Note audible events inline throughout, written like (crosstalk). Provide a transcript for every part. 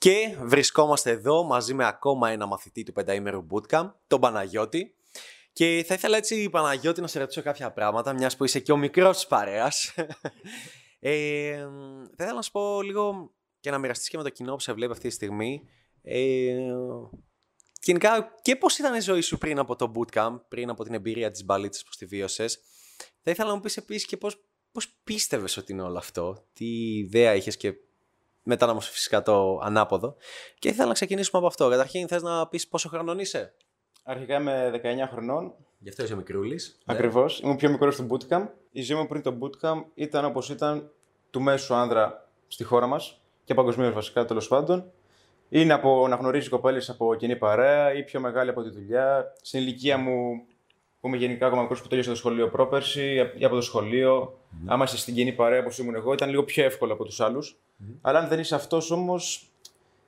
Και βρισκόμαστε εδώ μαζί με ακόμα ένα μαθητή του πενταήμερου bootcamp, τον Παναγιώτη. Και θα ήθελα έτσι, Παναγιώτη, να σε ρωτήσω κάποια πράγματα, μιας που είσαι και ο μικρός της παρέας. (laughs) ε, θα ήθελα να σου πω λίγο και να μοιραστείς και με το κοινό που σε βλέπει αυτή τη στιγμή. Ε, γενικά, και πώς ήταν η ζωή σου πριν από το bootcamp, πριν από την εμπειρία της μπαλίτσας που τη βίωσες; Θα ήθελα να μου πεις επίσης και πώς, πώς πίστευες ότι είναι όλο αυτό, τι ιδέα είχες και μετά να μας φυσικά το ανάποδο. Και ήθελα να ξεκινήσουμε από αυτό. Καταρχήν, θες να πεις πόσο χρονών είσαι; Αρχικά είμαι 19 χρονών. Γι' αυτό είσαι μικρούλης. Ακριβώς. Ναι. Ήμουν πιο μικρός στο bootcamp. Η ζωή μου πριν το bootcamp ήταν όπως ήταν του μέσου άνδρα στη χώρα μας και παγκοσμίως βασικά τέλος πάντων. Είναι από να γνωρίζεις κοπέλες από κοινή παρέα ή πιο μεγάλη από τη δουλειά. Στην ηλικία μου, που είμαι γενικά ακόμα μικρός που τέλειωσε το σχολείο πρόπερση ή από το σχολείο, mm. άμα είσαι στην κοινή παρέα όπως ήμουν εγώ, ήταν λίγο πιο εύκολο από τους άλλους. Mm. Αλλά αν δεν είσαι αυτός όμως,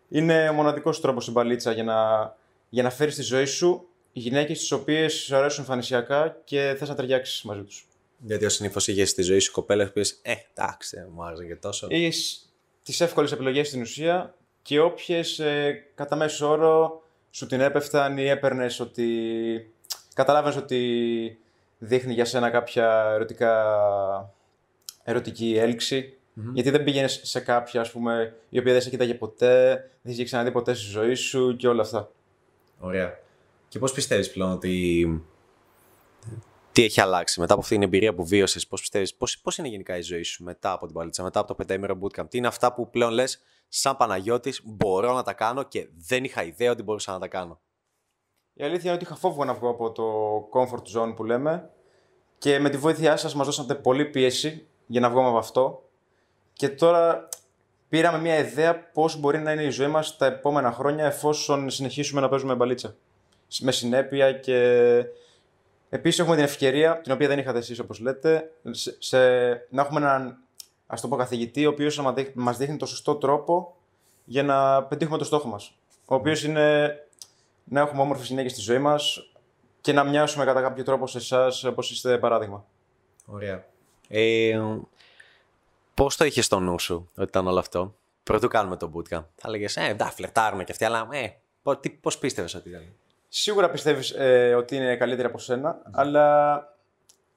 είναι ο μοναδικός τρόπος στην παλίτσα για να, για να φέρεις τη ζωή σου γυναίκες τις οποίες σου αρέσουν εμφανισιακά και θες να ταιριάξεις μαζί τους. Γιατί ως συνήθως είχες στη ζωή σου κοπέλα που Ε, εντάξει, μου άρεσε και τόσο. Έχει τις εύκολες επιλογές στην ουσία και όποιες ε, κατά μέσο όρο σου την έπεφταν ή έπαιρνες ότι. Καταλάβαινες ότι δείχνει για σένα κάποια ερωτικά, ερωτική Γιατί δεν πήγαινες σε κάποια, ας πούμε, η οποία δεν σε κοίταγε ποτέ, δεν είχε ξαναδεί ποτέ στη ζωή σου και όλα αυτά; Ωραία. Και πώς πιστεύεις πλέον ότι... Τι έχει αλλάξει μετά από αυτή την εμπειρία που βίωσες, πώς πιστεύεις, πώς είναι γενικά η ζωή σου μετά από την παλίτσα, μετά από το πενταήμερο bootcamp, τι είναι αυτά που πλέον λες, σαν Παναγιώτης, μπορώ να τα κάνω και δεν είχα ιδέα ότι μπορούσα να τα κάνω; Η αλήθεια είναι ότι είχα φόβο να βγω από το comfort zone που λέμε και με τη βοήθειά σας μας δώσατε πολύ πίεση για να βγούμε από αυτό. Και τώρα πήραμε μια ιδέα πώς μπορεί να είναι η ζωή μας τα επόμενα χρόνια εφόσον συνεχίσουμε να παίζουμε μπαλίτσα με συνέπεια και επίσης έχουμε την ευκαιρία, την οποία δεν είχατε εσείς όπως λέτε, σε, να έχουμε έναν ας το πω καθηγητή, ο οποίος μας δείχνει το σωστό τρόπο για να πετύχουμε το στόχο μας. Ο οποίος είναι να έχουμε όμορφες γυναίκες στη ζωή μας και να μοιάσουμε κατά κάποιο τρόπο σε εσάς όπως είστε παράδειγμα. Ωραία. Ε, πώς το είχες στο νου σου ότι ήταν όλο αυτό; Πρωτού κάνουμε το bootcamp. Θα έλεγε, Ε, εντάξει, φλερτάρουμε και αυτοί, αλλά ε, πώς πίστευες ότι ήταν; Σίγουρα πιστεύεις ε, ότι είναι καλύτερη από σένα, αλλά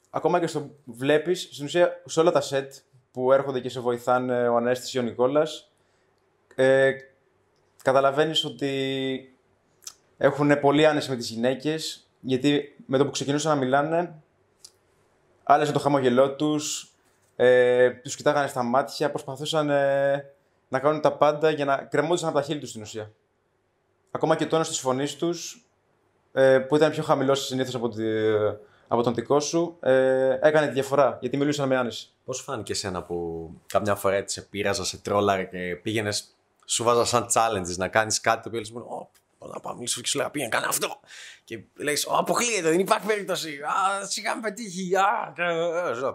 ακόμα και στο βλέπεις, στην ουσία σε όλα τα σετ που έρχονται και σε βοηθάνε ο Ανέστης ή ο Νικόλας, ε, καταλαβαίνεις ότι έχουν πολύ άνεση με τις γυναίκες, γιατί με το που ξεκινούσαν να μιλάνε, άλλαζε το χαμόγελό τους, ε, τους κοιτάγανε στα μάτια, προσπαθούσαν ε, να κάνουν τα πάντα για να κρεμόντουσαν από τα χείλη τους στην ουσία. Ακόμα και το τόνος της φωνής τους ε, που ήταν πιο χαμηλός συνήθως από, από τον δικό σου, ε, έκανε τη διαφορά γιατί μιλούσαν με άνεση. Πώς φάνηκε εσένα που καμιά φορά έτσι σε πείραζα, σε τρόλαρ και πήγαινες, σου βάζα σαν challenges να κάνεις κάτι το οποίο λες μόνο, να πάω μιλήσω και σου λέγα πήγαινε κάνε αυτό. Και λέει, αποκλείεται, δεν υπάρχει περίπτωση. Α, σιγά με πετύχει. Α,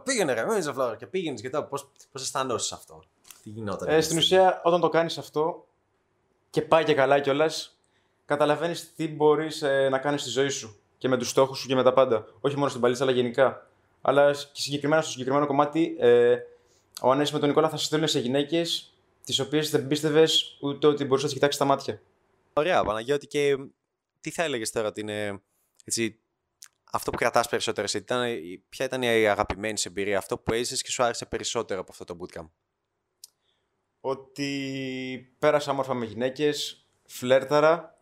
πήγαινε ρε, μην αυτό. Και πήγαινες και τώρα, πώς αισθανόσαι αυτό. Τι γινόταν. Ε, στην ουσία, όταν το κάνεις αυτό και πάει και καλά κιόλας, καταλαβαίνεις τι μπορείς ε, να κάνεις στη ζωή σου και με τους στόχους σου και με τα πάντα. Όχι μόνο στην παλίτσα, αλλά γενικά. Αλλά και συγκεκριμένα στο συγκεκριμένο κομμάτι, ε, ο Ανέσης με τον Νικόλα θα σε στέλνει σε γυναίκες τις οποίες δεν πίστευες ούτε ότι μπορούσες να τις κοιτάξεις στα μάτια. Ωραία, Παναγιώτη, και τι θα έλεγες τώρα ότι είναι έτσι, αυτό που κρατάς περισσότερο, εσύ, ήταν, ποια ήταν η αγαπημένη σου εμπειρία, αυτό που έζησες και σου άρεσε περισσότερο από αυτό το bootcamp; Ότι πέρασα όμορφα με γυναίκες, φλέρταρα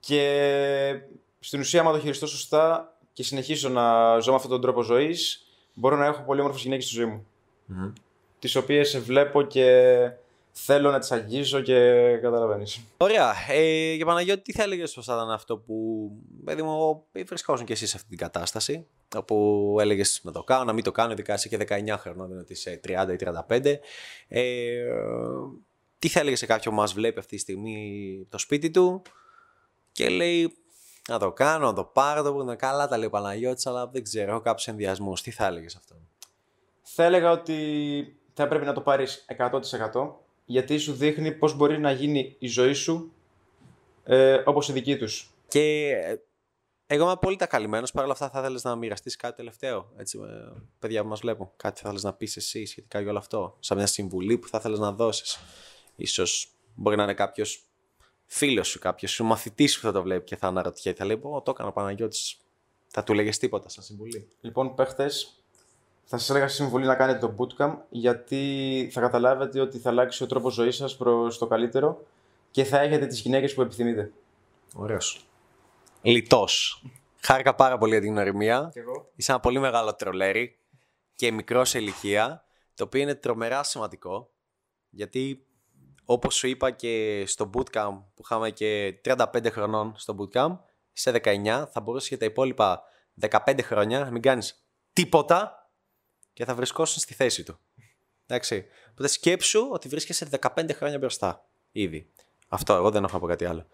και στην ουσία, άμα το χειριστώ σωστά και συνεχίσω να ζω με αυτόν τον τρόπο ζωής, μπορώ να έχω πολύ όμορφες γυναίκες στη ζωή μου. Mm. Τις οποίες βλέπω και θέλω να τις αγγίζω και καταλαβαίνεις. Ωραία. Ε, για Παναγιώτη, τι θα έλεγες πως θα ήταν αυτό που. παιδί μου, βρισκόσουν και εσύ σε αυτή την κατάσταση. Όπου έλεγες να το κάνω, να μην το κάνω, ειδικά είσαι και 19 χρονών, δεν ότι είσαι 30 ή 35. Ε, τι θα έλεγες σε κάποιον που μας βλέπει αυτή τη στιγμή το σπίτι του, και λέει να το κάνω, να το πάρω, το είναι καλά τα λέει ο Παναγιώτης, αλλά δεν ξέρω, έχω κάποιους ενδιασμούς. Τι θα έλεγες αυτό. Θα έλεγα ότι θα πρέπει να το πάρεις 100% γιατί σου δείχνει πώς μπορεί να γίνει η ζωή σου ε, όπως η δική τους. Και ε, εγώ είμαι απόλυτα καλυμμένος, παρ' όλα αυτά θα ήθελες να μοιραστείς κάτι τελευταίο, έτσι, ε, παιδιά που μας βλέπουν; Κάτι θα ήθελες να πεις εσύ σχετικά για όλο αυτό, σαν μια συμβουλή που θα ήθελες να δώσεις; Ίσως Μπορεί να είναι κάποιος φίλος σου, κάποιος σου μαθητής που θα το βλέπει και θα αναρωτιέται. Θα λέει: Πω, το έκανα ο Παναγιώτης. Θα του λέγες τίποτα σαν συμβουλή. Λοιπόν, παίχτε, θα σας έλεγα συμβουλή να κάνετε το bootcamp γιατί θα καταλάβετε ότι θα αλλάξει ο τρόπος ζωής σας προς το καλύτερο και θα έχετε τις γυναίκες που επιθυμείτε. Ωραίος. Λιτός. Χάρηκα πάρα πολύ για την γνωριμία. Και εγώ. Είσαι ένα πολύ μεγάλο τρολέρι και μικρός σε ηλικία, το οποίο είναι τρομερά σημαντικό. Γιατί όπως σου είπα και στο bootcamp που είχαμε και 35 χρονών στο bootcamp, σε 19 θα μπορούσε για τα υπόλοιπα 15 χρόνια να μην κάνεις τίποτα και θα βρισκόσουν στη θέση του. Εντάξει. Οπότε σκέψου ότι βρίσκεσαι 15 χρόνια μπροστά ήδη. Αυτό, εγώ δεν έχω να πω κάτι άλλο.